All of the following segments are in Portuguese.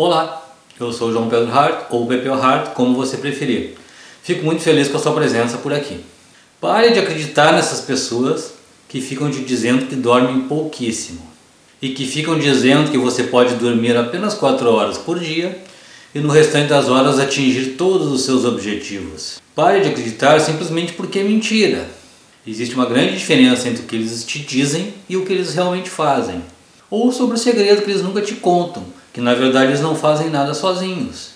Olá, eu sou João Pedro Hart, ou Pepeu Hart, como você preferir. Fico muito feliz com a sua presença por aqui. Pare de acreditar nessas pessoas que ficam te dizendo que dormem pouquíssimo e que ficam dizendo que você pode dormir apenas 4 horas por dia e no restante das horas atingir todos os seus objetivos. Pare de acreditar simplesmente porque é mentira. Existe uma grande diferença entre o que eles te dizem e o que eles realmente fazem. Ou sobre o segredo que eles nunca te contam, que na verdade eles não fazem nada sozinhos.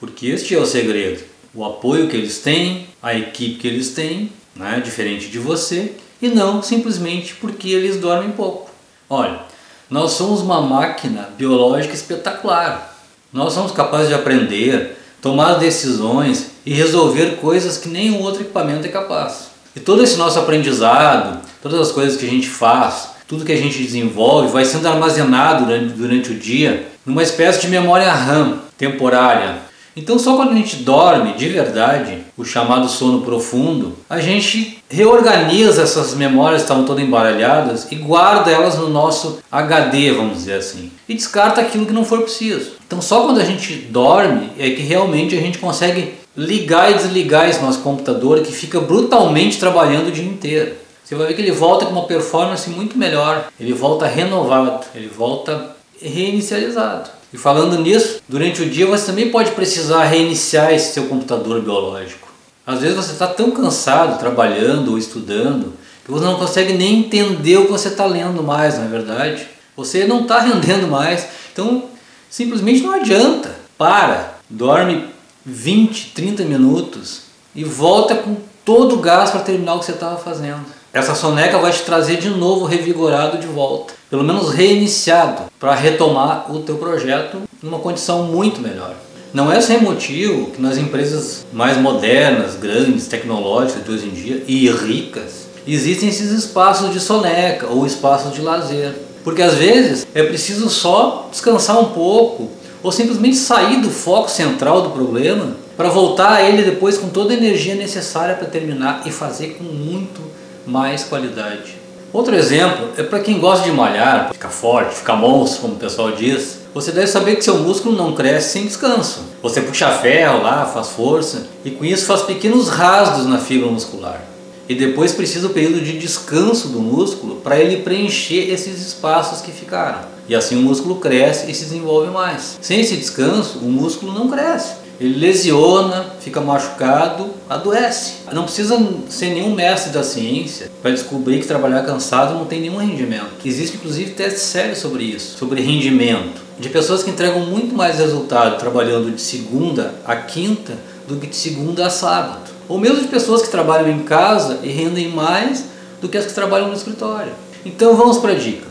Porque este é o segredo. O apoio que eles têm, a equipe que eles têm, né, diferente de você, e não simplesmente porque eles dormem pouco. Olha, nós somos uma máquina biológica espetacular. Nós somos capazes de aprender, tomar decisões e resolver coisas que nenhum outro equipamento é capaz. E todo esse nosso aprendizado, todas as coisas que a gente faz, tudo que a gente desenvolve vai sendo armazenado durante, durante o dia numa espécie de memória RAM temporária. Então, só quando a gente dorme de verdade, o chamado sono profundo, a gente reorganiza essas memórias que estavam todas embaralhadas e guarda elas no nosso HD, vamos dizer assim, e descarta aquilo que não for preciso. Então, só quando a gente dorme é que realmente a gente consegue ligar e desligar esse nosso computador que fica brutalmente trabalhando o dia inteiro. Você vai ver que ele volta com uma performance muito melhor, ele volta renovado, ele volta reinicializado. E falando nisso, durante o dia você também pode precisar reiniciar esse seu computador biológico. Às vezes você está tão cansado trabalhando ou estudando que você não consegue nem entender o que você está lendo mais, não é verdade? Você não está rendendo mais, então simplesmente não adianta. Para, dorme 20, 30 minutos e volta com todo o gás para terminar o que você estava fazendo. Essa soneca vai te trazer de novo revigorado de volta, pelo menos reiniciado, para retomar o teu projeto numa condição muito melhor. Não é sem motivo que nas empresas mais modernas, grandes, tecnológicas de hoje em dia e ricas, existem esses espaços de soneca ou espaços de lazer. Porque às vezes é preciso só descansar um pouco ou simplesmente sair do foco central do problema para voltar a ele depois com toda a energia necessária para terminar e fazer com muito mais qualidade. Outro exemplo é para quem gosta de malhar, ficar forte, ficar monstro, como o pessoal diz. Você deve saber que seu músculo não cresce sem descanso. Você puxa ferro lá, faz força e com isso faz pequenos rasgos na fibra muscular. E depois precisa o período de descanso do músculo para ele preencher esses espaços que ficaram. E assim o músculo cresce e se desenvolve mais. Sem esse descanso, o músculo não cresce. Ele lesiona, fica machucado, adoece. Não precisa ser nenhum mestre da ciência para descobrir que trabalhar cansado não tem nenhum rendimento. Existe inclusive testes sérios sobre isso, sobre rendimento. De pessoas que entregam muito mais resultado trabalhando de segunda a quinta do que de segunda a sábado. Ou mesmo de pessoas que trabalham em casa e rendem mais do que as que trabalham no escritório. Então vamos para a dica.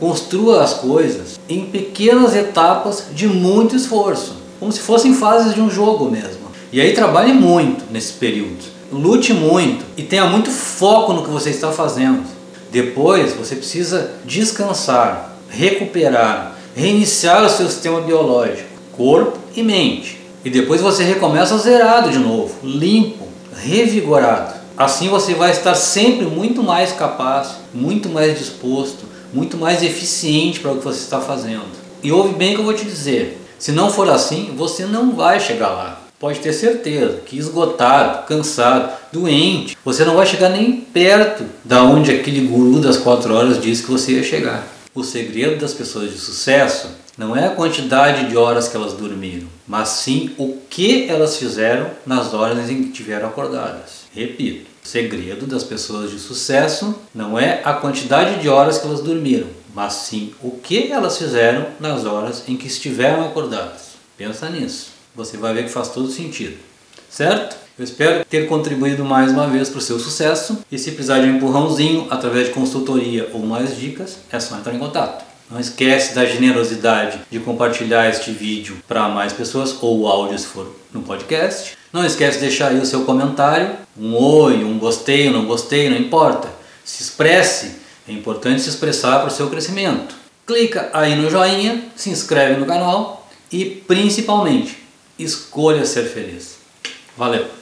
Construa as coisas em pequenas etapas de muito esforço, como se fossem fases de um jogo mesmo. E aí trabalhe muito nesse período, lute muito e tenha muito foco no que você está fazendo. Depois você precisa descansar, recuperar, reiniciar o seu sistema biológico, corpo e mente. E depois você recomeça zerado de novo, limpo, revigorado. Assim você vai estar sempre muito mais capaz, muito mais disposto, muito mais eficiente para o que você está fazendo. E ouve bem o que eu vou te dizer: se não for assim, você não vai chegar lá. Pode ter certeza que esgotado, cansado, doente, você não vai chegar nem perto da onde aquele guru das quatro horas disse que você ia chegar. O segredo das pessoas de sucesso não é a quantidade de horas que elas dormiram, mas sim o que elas fizeram nas horas em que estiveram acordadas. Repito, o segredo das pessoas de sucesso não é a quantidade de horas que elas dormiram, mas sim o que elas fizeram nas horas em que estiveram acordadas. Pensa nisso, você vai ver que faz todo sentido, certo? Eu espero ter contribuído mais uma vez para o seu sucesso e se precisar de um empurrãozinho através de consultoria ou mais dicas, é só entrar em contato. Não esquece da generosidade de compartilhar este vídeo para mais pessoas ou o áudio se for no podcast. Não esquece de deixar aí o seu comentário, um oi, um gostei, não gostei, não importa. Se expresse, é importante se expressar para o seu crescimento. Clica aí no joinha, se inscreve no canal e principalmente escolha ser feliz. Valeu!